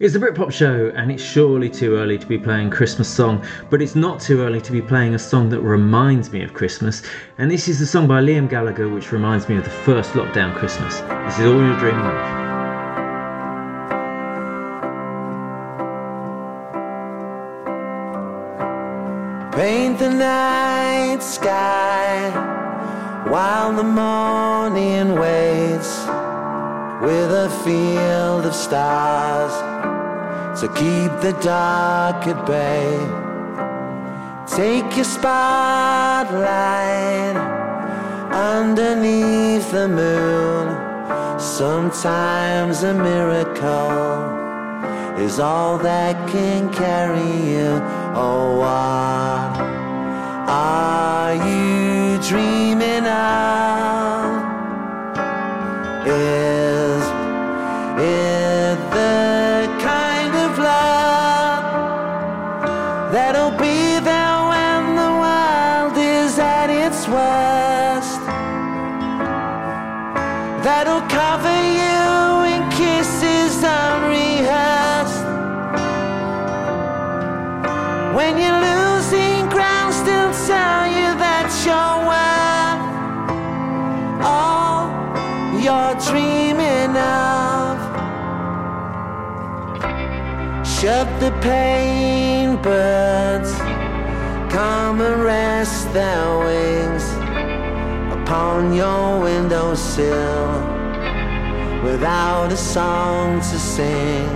It's the Britpop show, and it's surely too early to be playing Christmas song, but it's not too early to be playing a song that reminds me of Christmas. And this is the song by Liam Gallagher, which reminds me of the first lockdown Christmas. This is all you're dreaming of. Paint the night sky while the morning waits with a field of stars to keep the dark at bay. Take your spotlight underneath the moon. Sometimes a miracle is all that can carry you. Oh, what are you dreaming of? Is it Shut the pain birds, come and rest their wings upon your windowsill without a song to sing.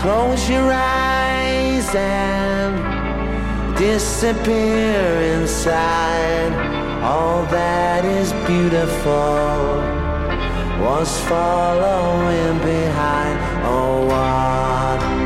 Close your eyes and disappear inside. All that is beautiful was following behind. Oh, what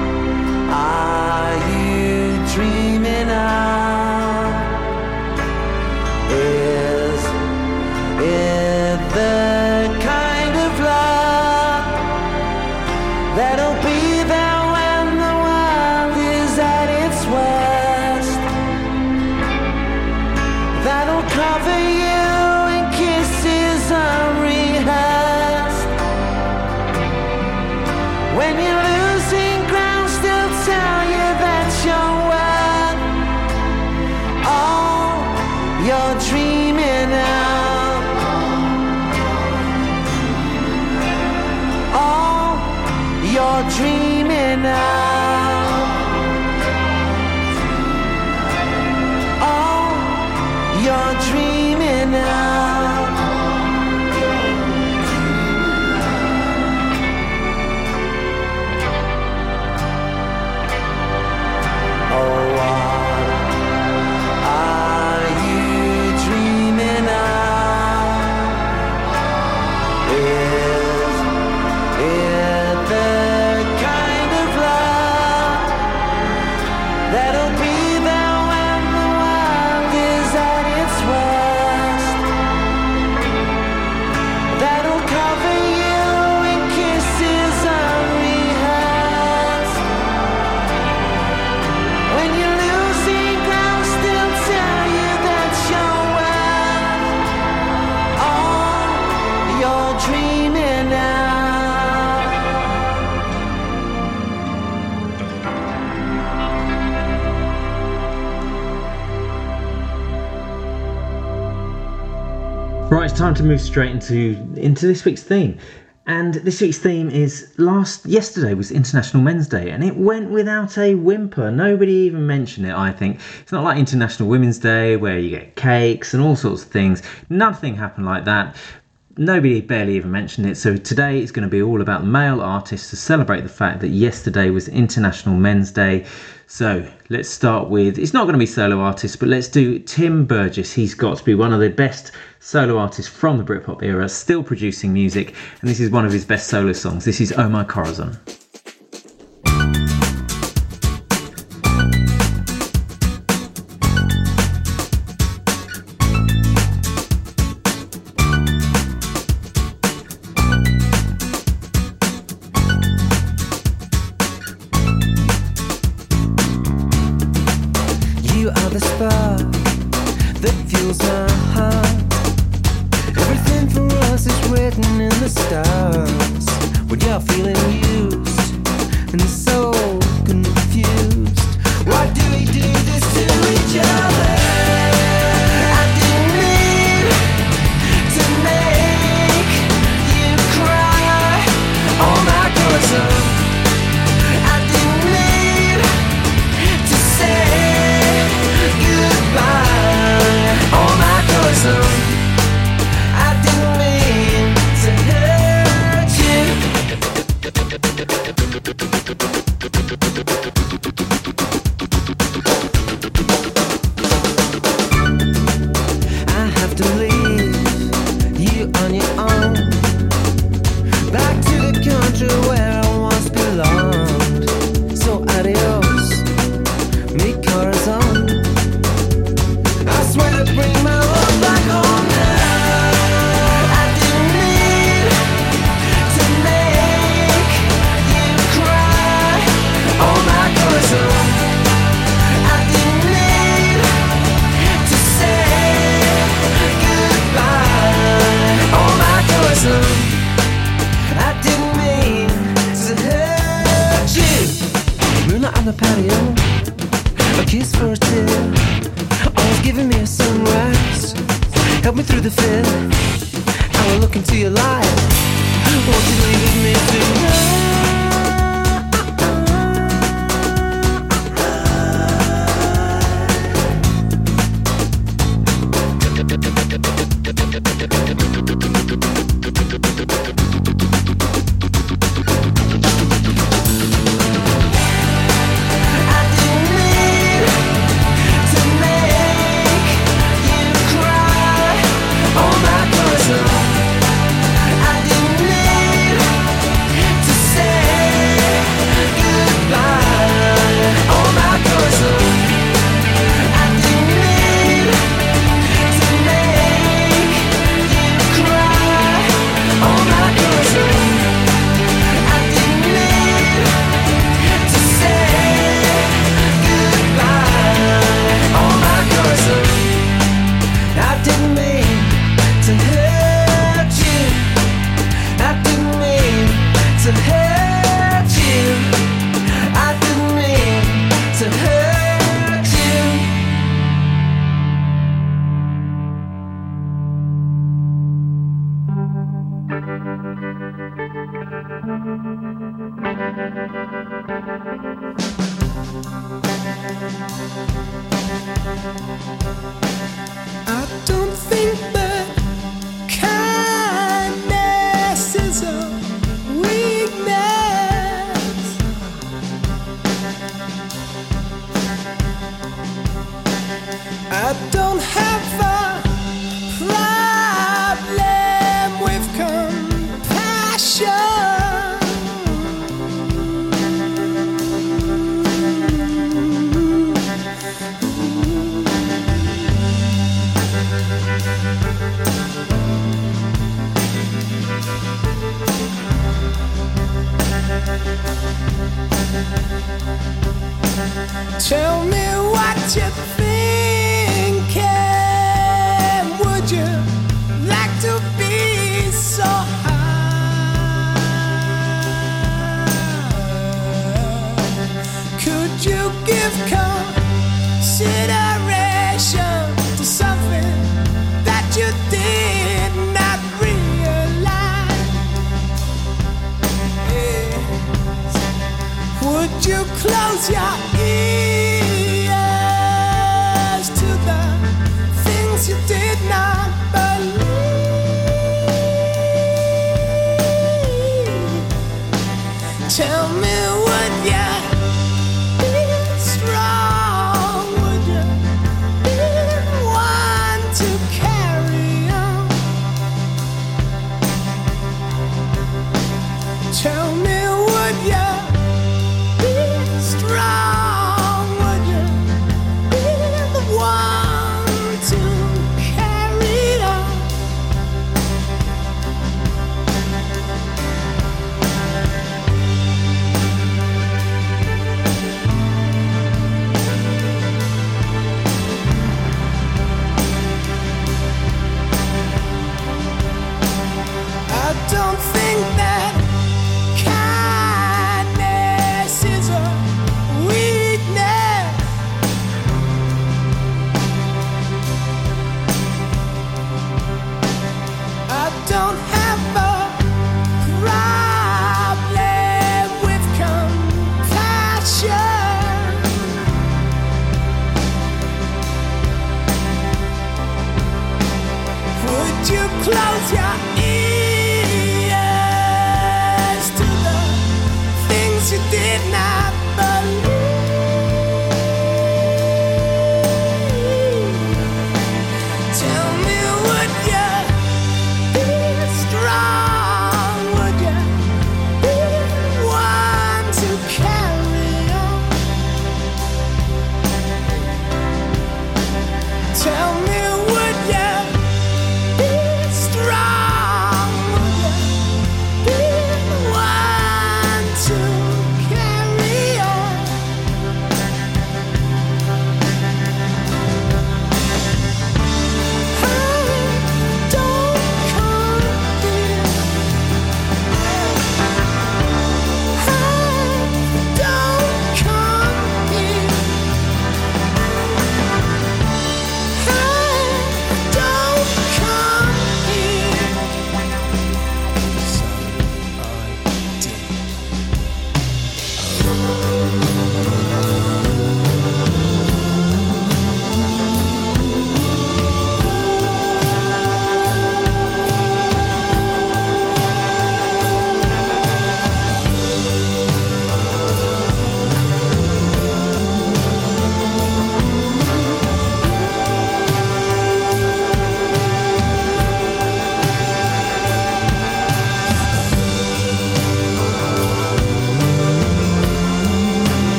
time to move straight into into this week's theme. And this week's theme is last yesterday was International Men's Day, and it went without a whimper. Nobody even mentioned it. I think it's not like International Women's Day where you get cakes and all sorts of things. Nothing happened like that. Nobody barely even mentioned it. So today is going to be all about male artists to celebrate the fact that yesterday was International Men's Day. So let's start with it's not going to be solo artists, but let's do Tim Burgess. He's got to be one of the best solo artists from the Britpop era, still producing music, and this is one of his best solo songs. This is Oh My Corazon.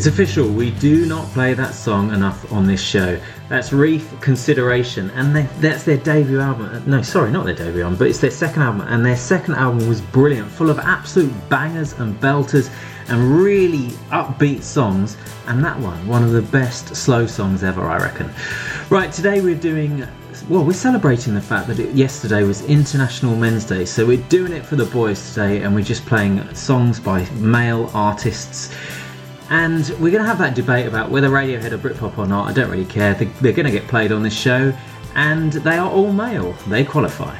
It's official, we do not play that song enough on this show. That's Reef Consideration, and they, that's their debut album. Uh, No, sorry, not their debut album, but it's their second album, and their second album was brilliant, full of absolute bangers and belters and really upbeat songs. And that one, one of the best slow songs ever, I reckon. Right, today we're doing well, we're celebrating the fact that it, yesterday was International Men's Day, so we're doing it for the boys today, and we're just playing songs by male artists. And we're going to have that debate about whether Radiohead are Britpop or not. I don't really care. They- They're going to get played on this show, and they are all male. They qualify.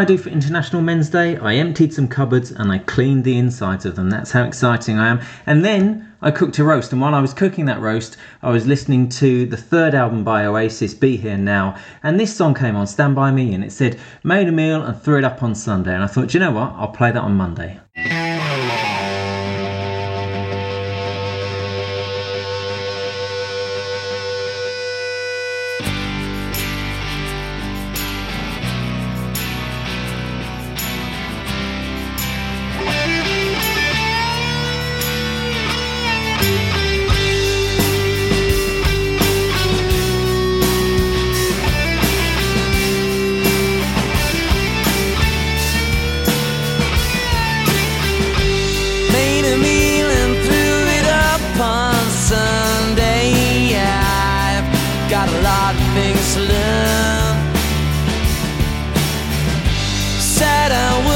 I do for International Men's Day? I emptied some cupboards and I cleaned the insides of them. That's how exciting I am. And then I cooked a roast. And while I was cooking that roast, I was listening to the third album by Oasis, Be Here Now. And this song came on, Stand By Me, and it said, Made a meal and threw it up on Sunday. And I thought, you know what? I'll play that on Monday. Lot of things to learn. Said I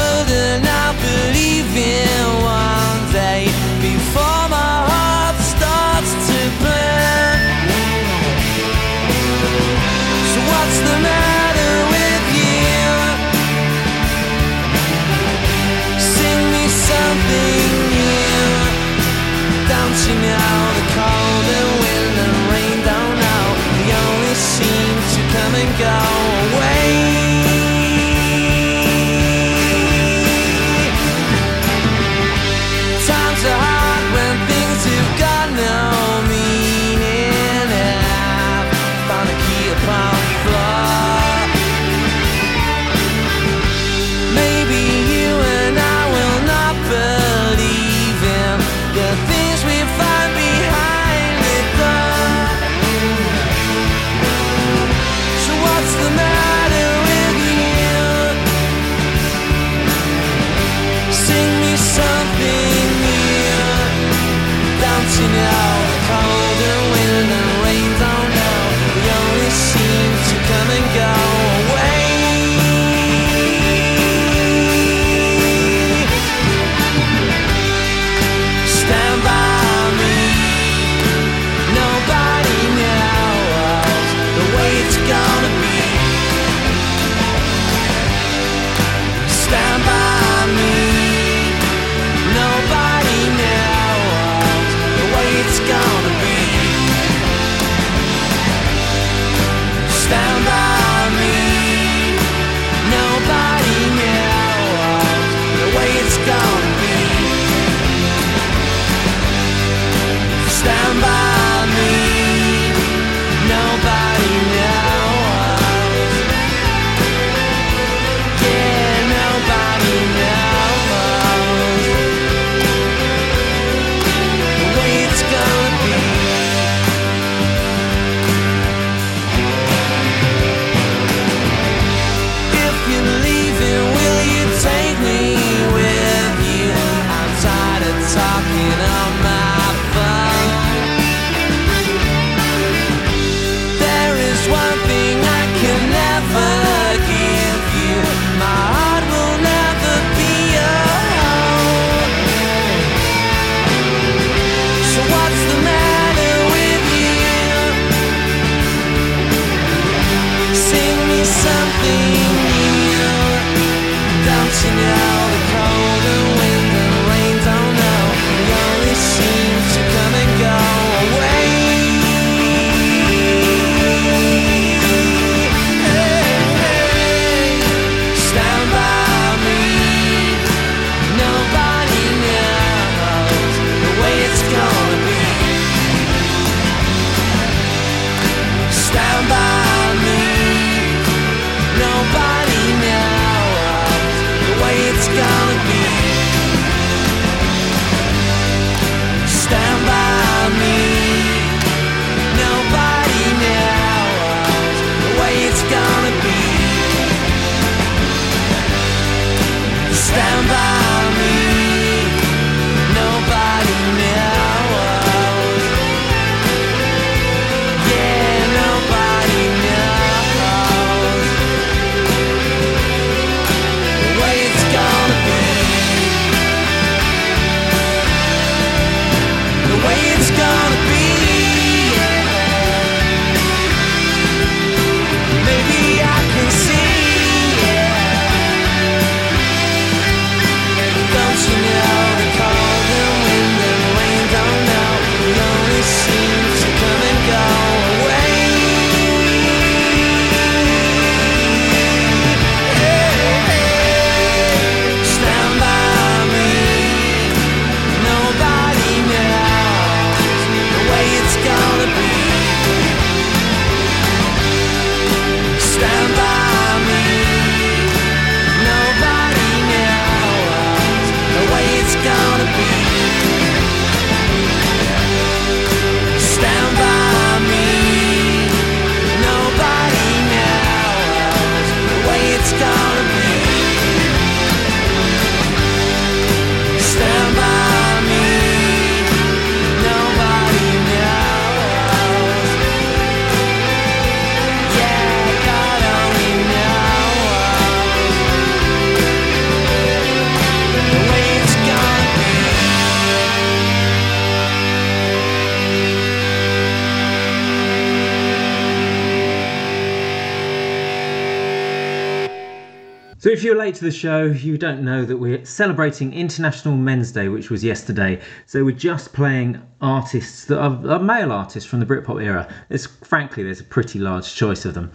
late to the show, you don't know that we're celebrating International Men's Day, which was yesterday. So we're just playing artists that are, are male artists from the Britpop era. It's frankly there's a pretty large choice of them.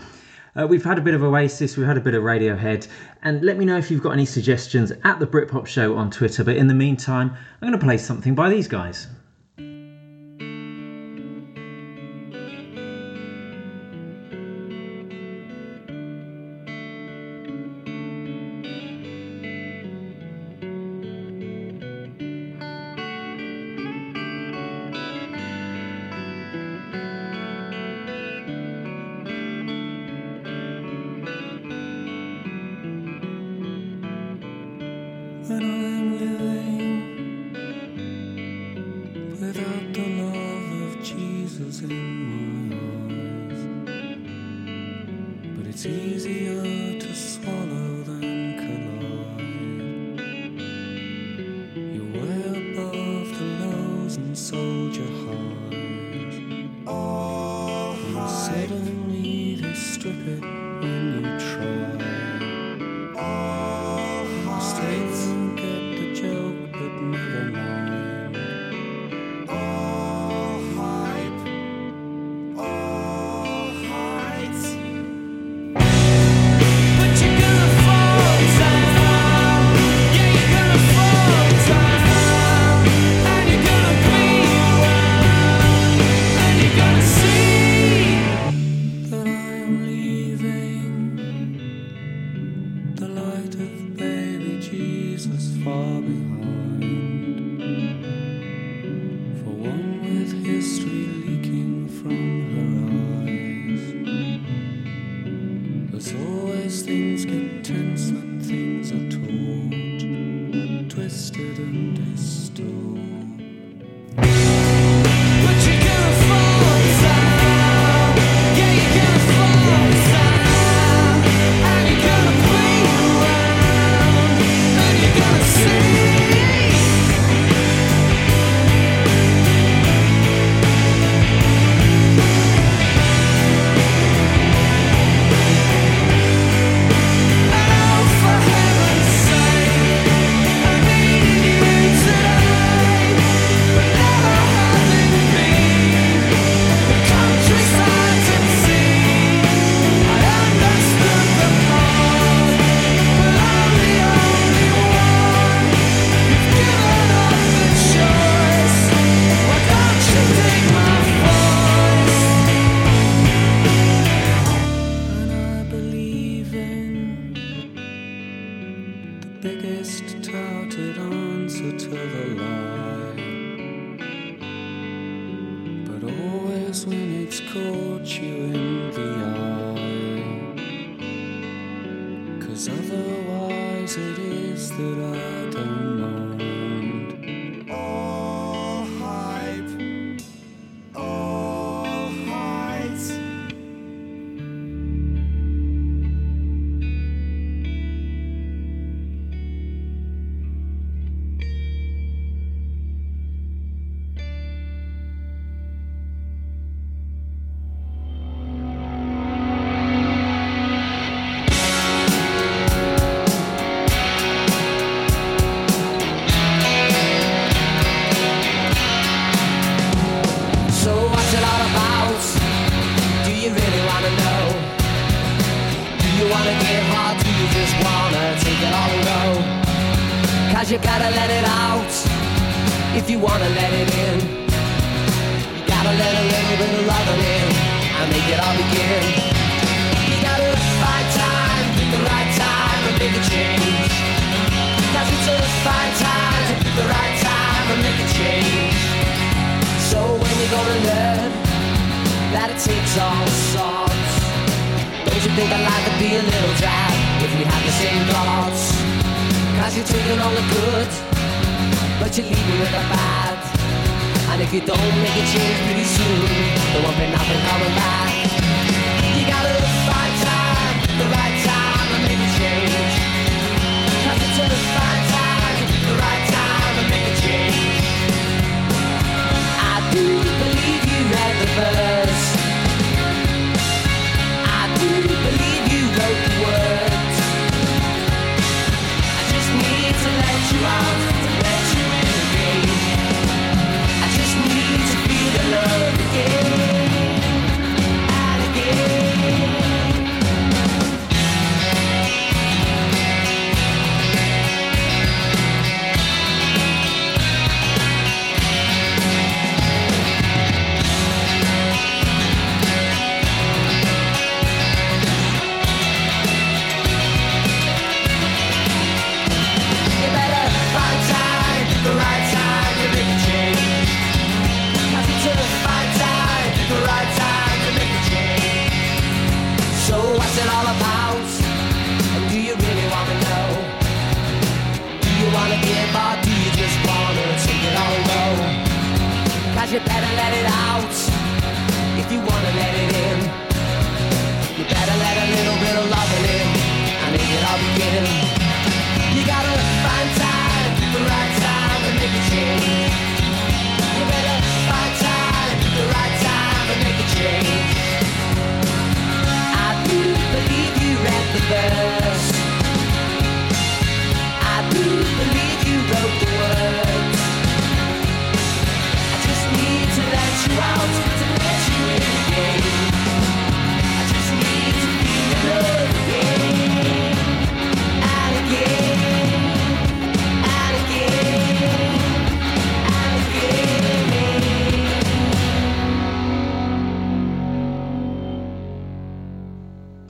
Uh, we've had a bit of Oasis, we've had a bit of Radiohead, and let me know if you've got any suggestions at the Britpop Show on Twitter. But in the meantime, I'm going to play something by these guys. You wanna let it in. You gotta let a little bit of loving in and make it all begin. You gotta find time, pick the right time and make a change. Cause it's a fine time to pick the right time and make a change. So when you're gonna learn that it takes all sorts, don't you think that life would be a little drab if we had the same thoughts? Cause you're taking all the good, but you leave me with the bad. And if you don't make a change pretty soon, there won't be nothing coming back. You gotta find time, the right time to make a change. A fine time, the right time to make a change. I do believe you the. I do believe you wrote the words. I just need to let you out,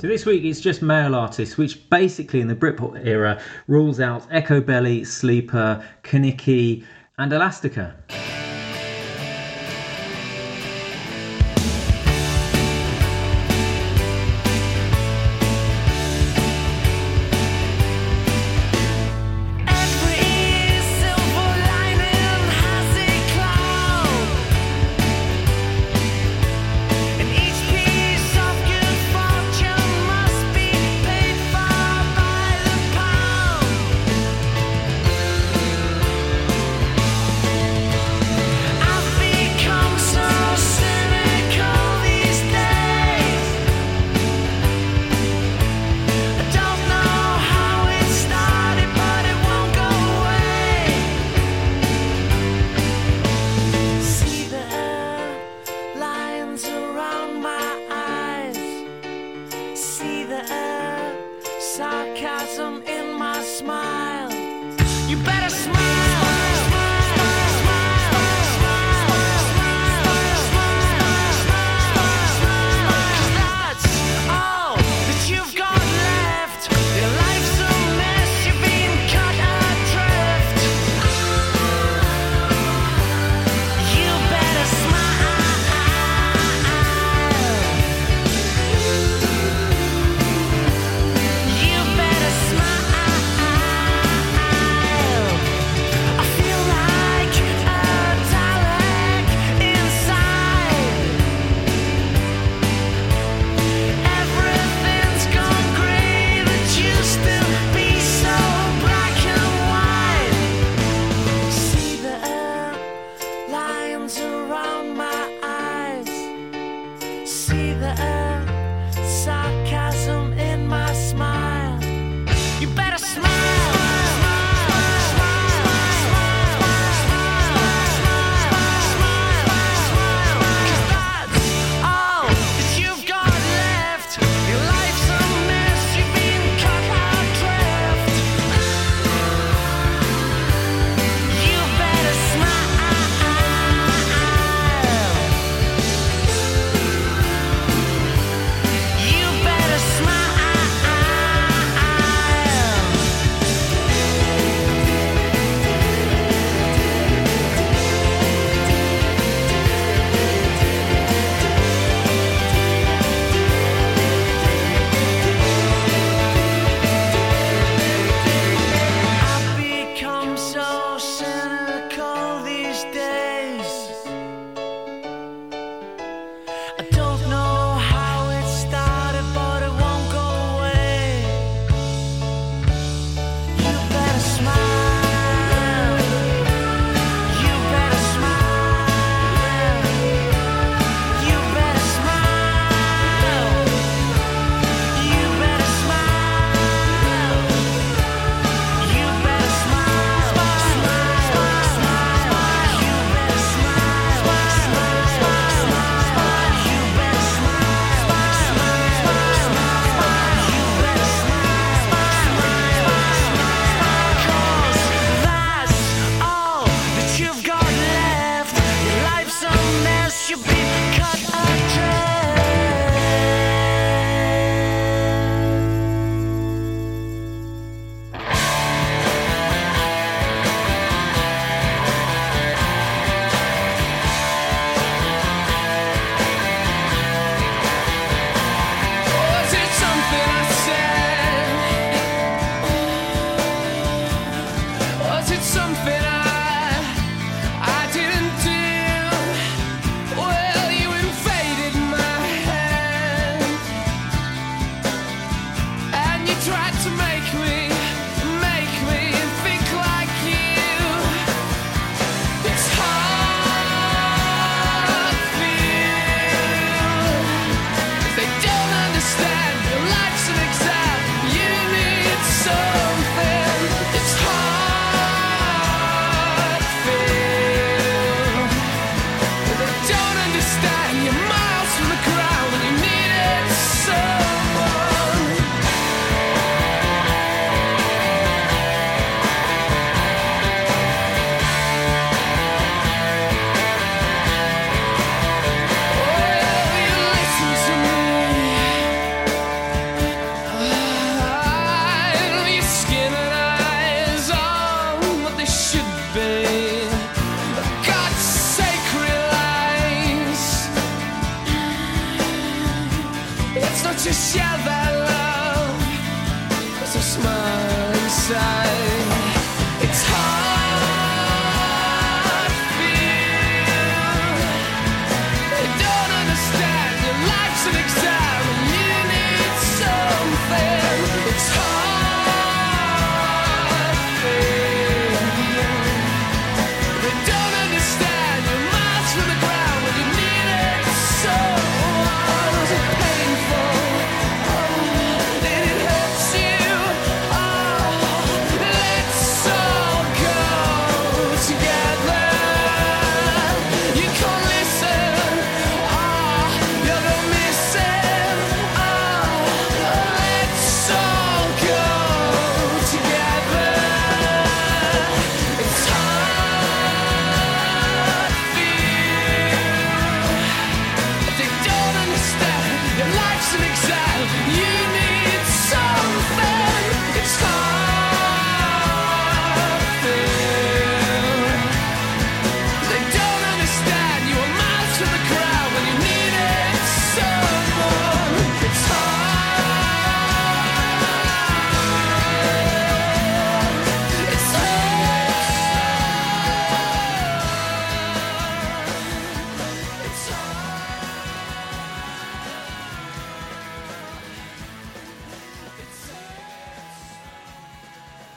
So this week it's just male artists, which basically in the Britpop era rules out Echobelly, Sleeper, Kenickie, and Elastica.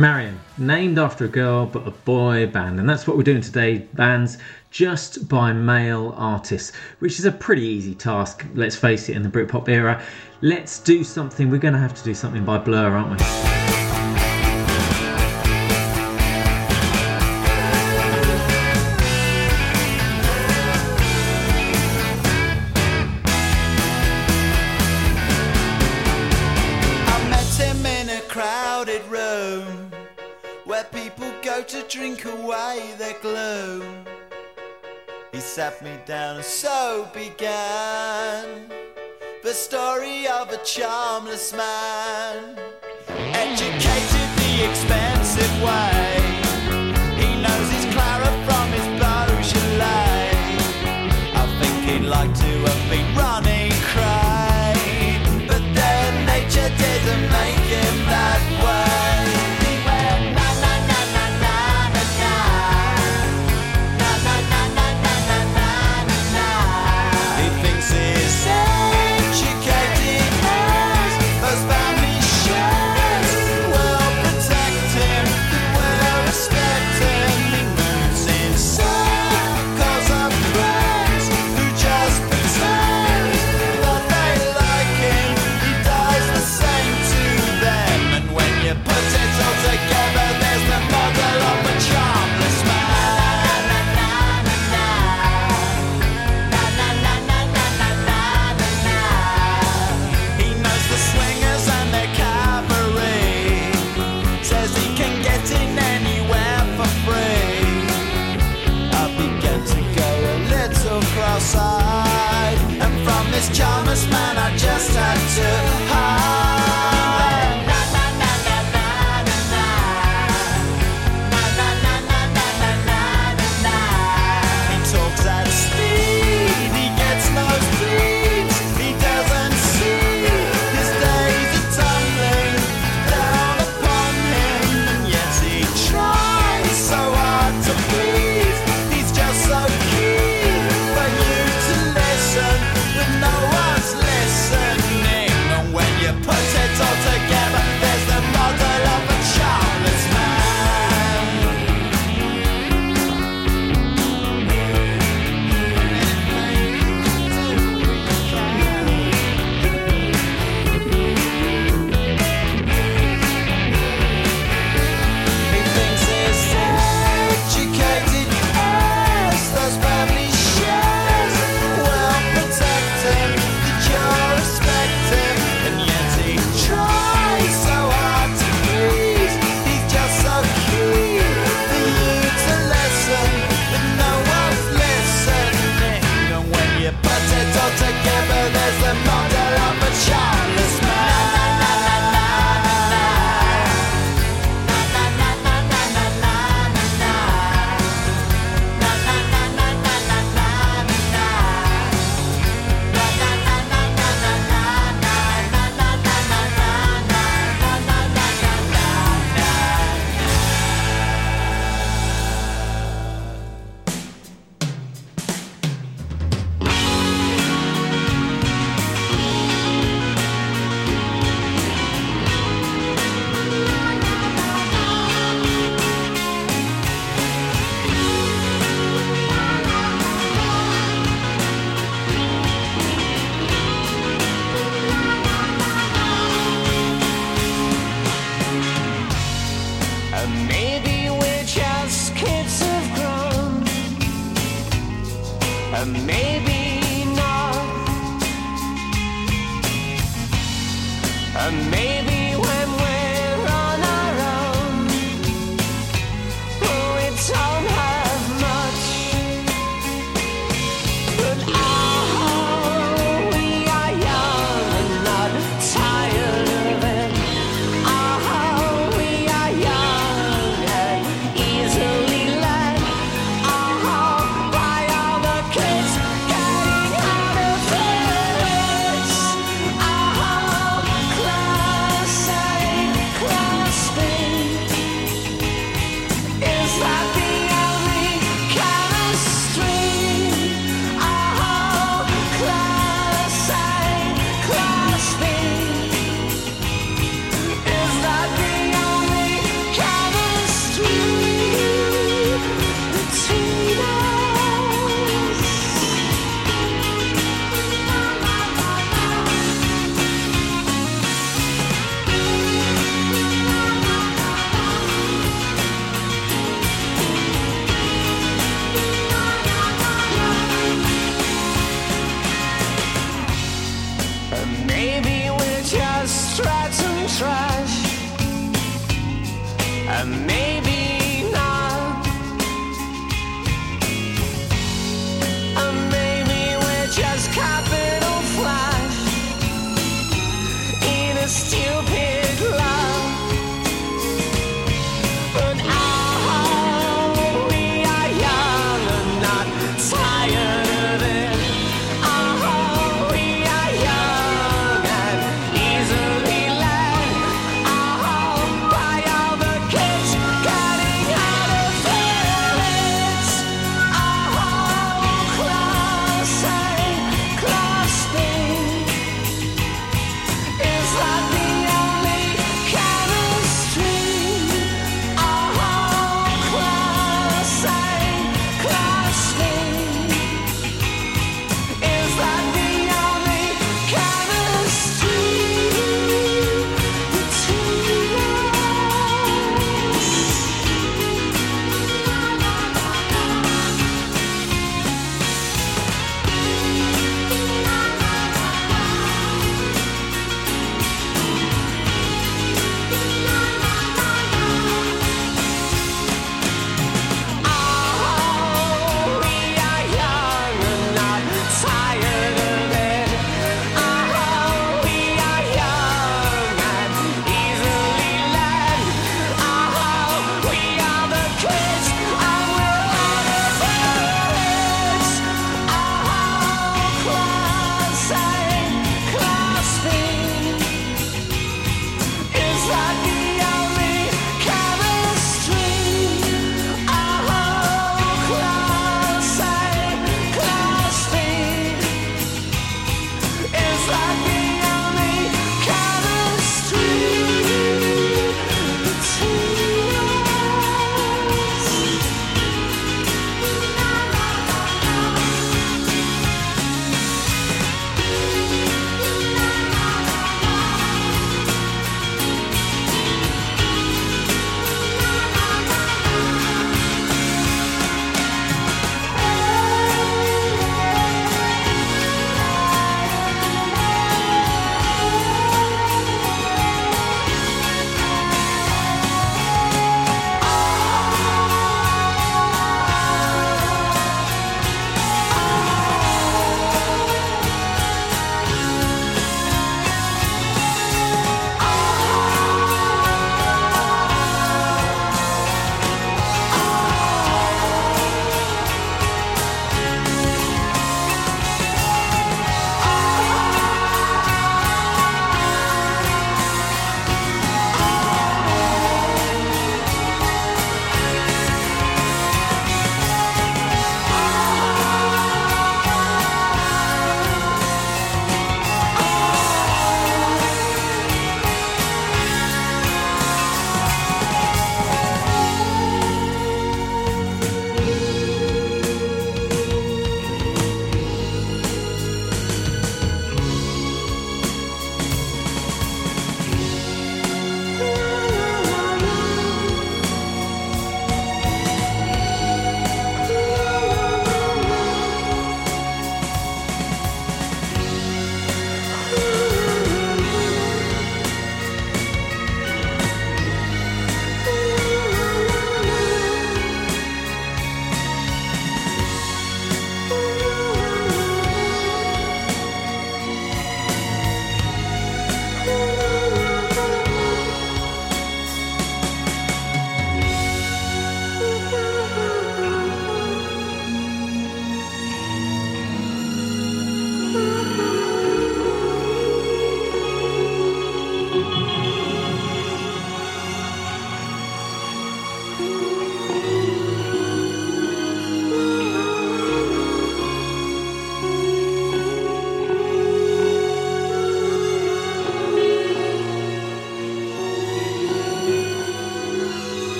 Marion, named after a girl but a boy band, and that's what we're doing today bands just by male artists, which is a pretty easy task, let's face it, in the Britpop era. Let's do something, we're going to have to do something by Blur, aren't we? The smile.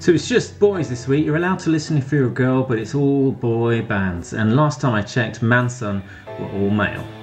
So it's just boys this week. You're allowed to listen if you're a girl, but it's all boy bands. And last time I checked, Mansun were all male.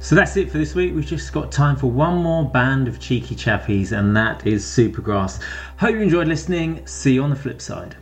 So that's it for this week. We've just got time for one more band of cheeky chappies, and that is Supergrass. Hope you enjoyed listening. See you on the flip side.